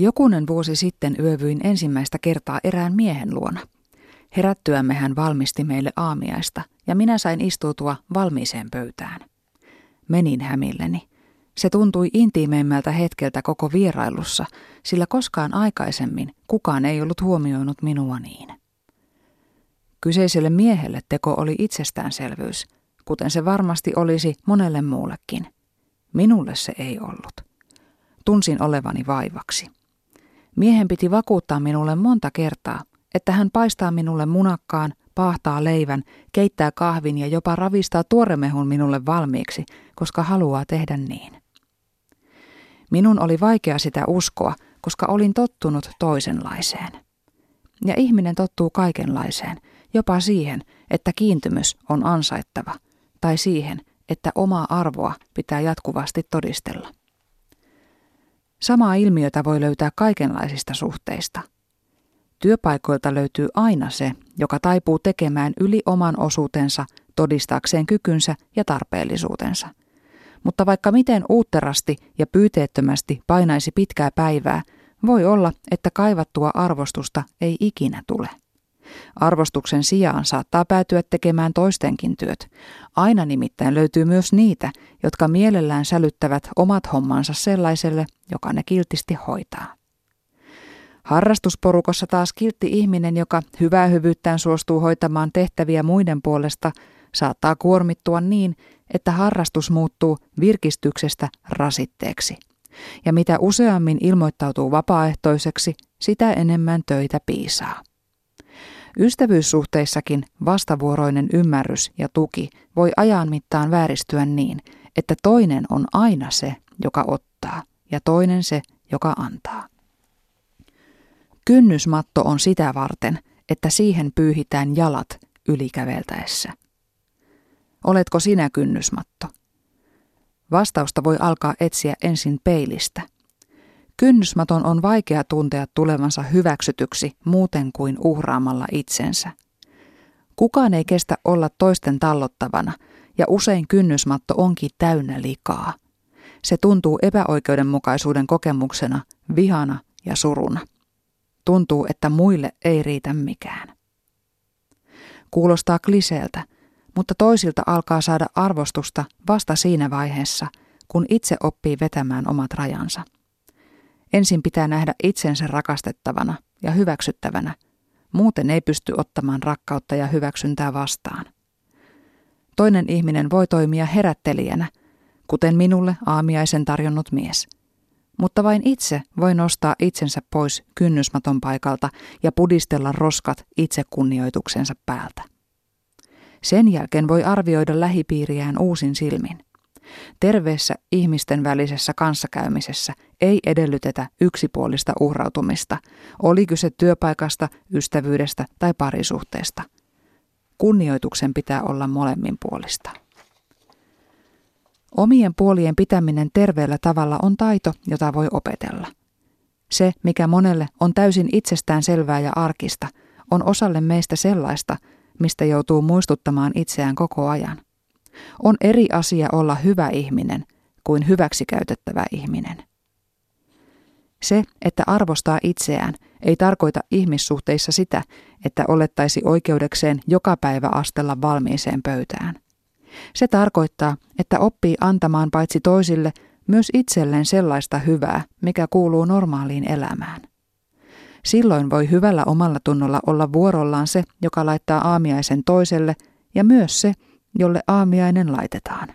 Jokunen vuosi sitten yövyin ensimmäistä kertaa erään miehen luona. Herättyämme hän valmisti meille aamiaista ja minä sain istuutua valmiiseen pöytään. Menin hämilleni. Se tuntui intiimeimmältä hetkeltä koko vierailussa, sillä koskaan aikaisemmin kukaan ei ollut huomioinut minua niin. Kyseiselle miehelle teko oli itsestäänselvyys, kuten se varmasti olisi monelle muullekin. Minulle se ei ollut. Tunsin olevani vaivaksi. Miehen piti vakuuttaa minulle monta kertaa, että hän paistaa minulle munakkaan, pahtaa leivän, keittää kahvin ja jopa ravistaa tuoremehun minulle valmiiksi, koska haluaa tehdä niin. Minun oli vaikea sitä uskoa, koska olin tottunut toisenlaiseen. Ja ihminen tottuu kaikenlaiseen, jopa siihen, että kiintymys on ansaittava, tai siihen, että omaa arvoa pitää jatkuvasti todistella. Samaa ilmiötä voi löytää kaikenlaisista suhteista. Työpaikoilta löytyy aina se, joka taipuu tekemään yli oman osuutensa todistaakseen kykynsä ja tarpeellisuutensa. Mutta vaikka miten uutterasti ja pyyteettömästi painaisi pitkää päivää, voi olla, että kaivattua arvostusta ei ikinä tule. Arvostuksen sijaan saattaa päätyä tekemään toistenkin työt. Aina nimittäin löytyy myös niitä, jotka mielellään sälyttävät omat hommansa sellaiselle, joka ne kiltisti hoitaa. Harrastusporukossa taas kiltti ihminen, joka hyvää hyvyyttään suostuu hoitamaan tehtäviä muiden puolesta, saattaa kuormittua niin, että harrastus muuttuu virkistyksestä rasitteeksi. Ja mitä useammin ilmoittautuu vapaaehtoiseksi, sitä enemmän töitä piisaa. Ystävyyssuhteissakin vastavuoroinen ymmärrys ja tuki voi ajan mittaan vääristyä niin, että toinen on aina se, joka ottaa, ja toinen se, joka antaa. Kynnysmatto on sitä varten, että siihen pyyhitään jalat ylikäveltäessä. Oletko sinä kynnysmatto? Vastausta voi alkaa etsiä ensin peilistä – Kynnysmaton on vaikea tuntea tulevansa hyväksytyksi muuten kuin uhraamalla itsensä. Kukaan ei kestä olla toisten tallottavana, ja usein kynnysmatto onkin täynnä likaa. Se tuntuu epäoikeudenmukaisuuden kokemuksena, vihana ja suruna. Tuntuu, että muille ei riitä mikään. Kuulostaa kliseeltä, mutta toisilta alkaa saada arvostusta vasta siinä vaiheessa, kun itse oppii vetämään omat rajansa. Ensin pitää nähdä itsensä rakastettavana ja hyväksyttävänä. Muuten ei pysty ottamaan rakkautta ja hyväksyntää vastaan. Toinen ihminen voi toimia herättelijänä, kuten minulle aamiaisen tarjonnut mies. Mutta vain itse voi nostaa itsensä pois kynnysmaton paikalta ja pudistella roskat itsekunnioituksensa päältä. Sen jälkeen voi arvioida lähipiiriään uusin silmin. Terveessä ihmisten välisessä kanssakäymisessä ei edellytetä yksipuolista uhrautumista, oli kyse työpaikasta, ystävyydestä tai parisuhteesta. Kunnioituksen pitää olla molemmin puolista. Omien puolien pitäminen terveellä tavalla on taito, jota voi opetella. Se, mikä monelle on täysin itsestään selvää ja arkista, on osalle meistä sellaista, mistä joutuu muistuttamaan itseään koko ajan. On eri asia olla hyvä ihminen kuin hyväksikäytettävä ihminen. Se, että arvostaa itseään, ei tarkoita ihmissuhteissa sitä, että olettaisi oikeudekseen joka päivä astella valmiiseen pöytään. Se tarkoittaa, että oppii antamaan paitsi toisille myös itselleen sellaista hyvää, mikä kuuluu normaaliin elämään. Silloin voi hyvällä omalla tunnolla olla vuorollaan se, joka laittaa aamiaisen toiselle, ja myös se, jolle aamiainen laitetaan.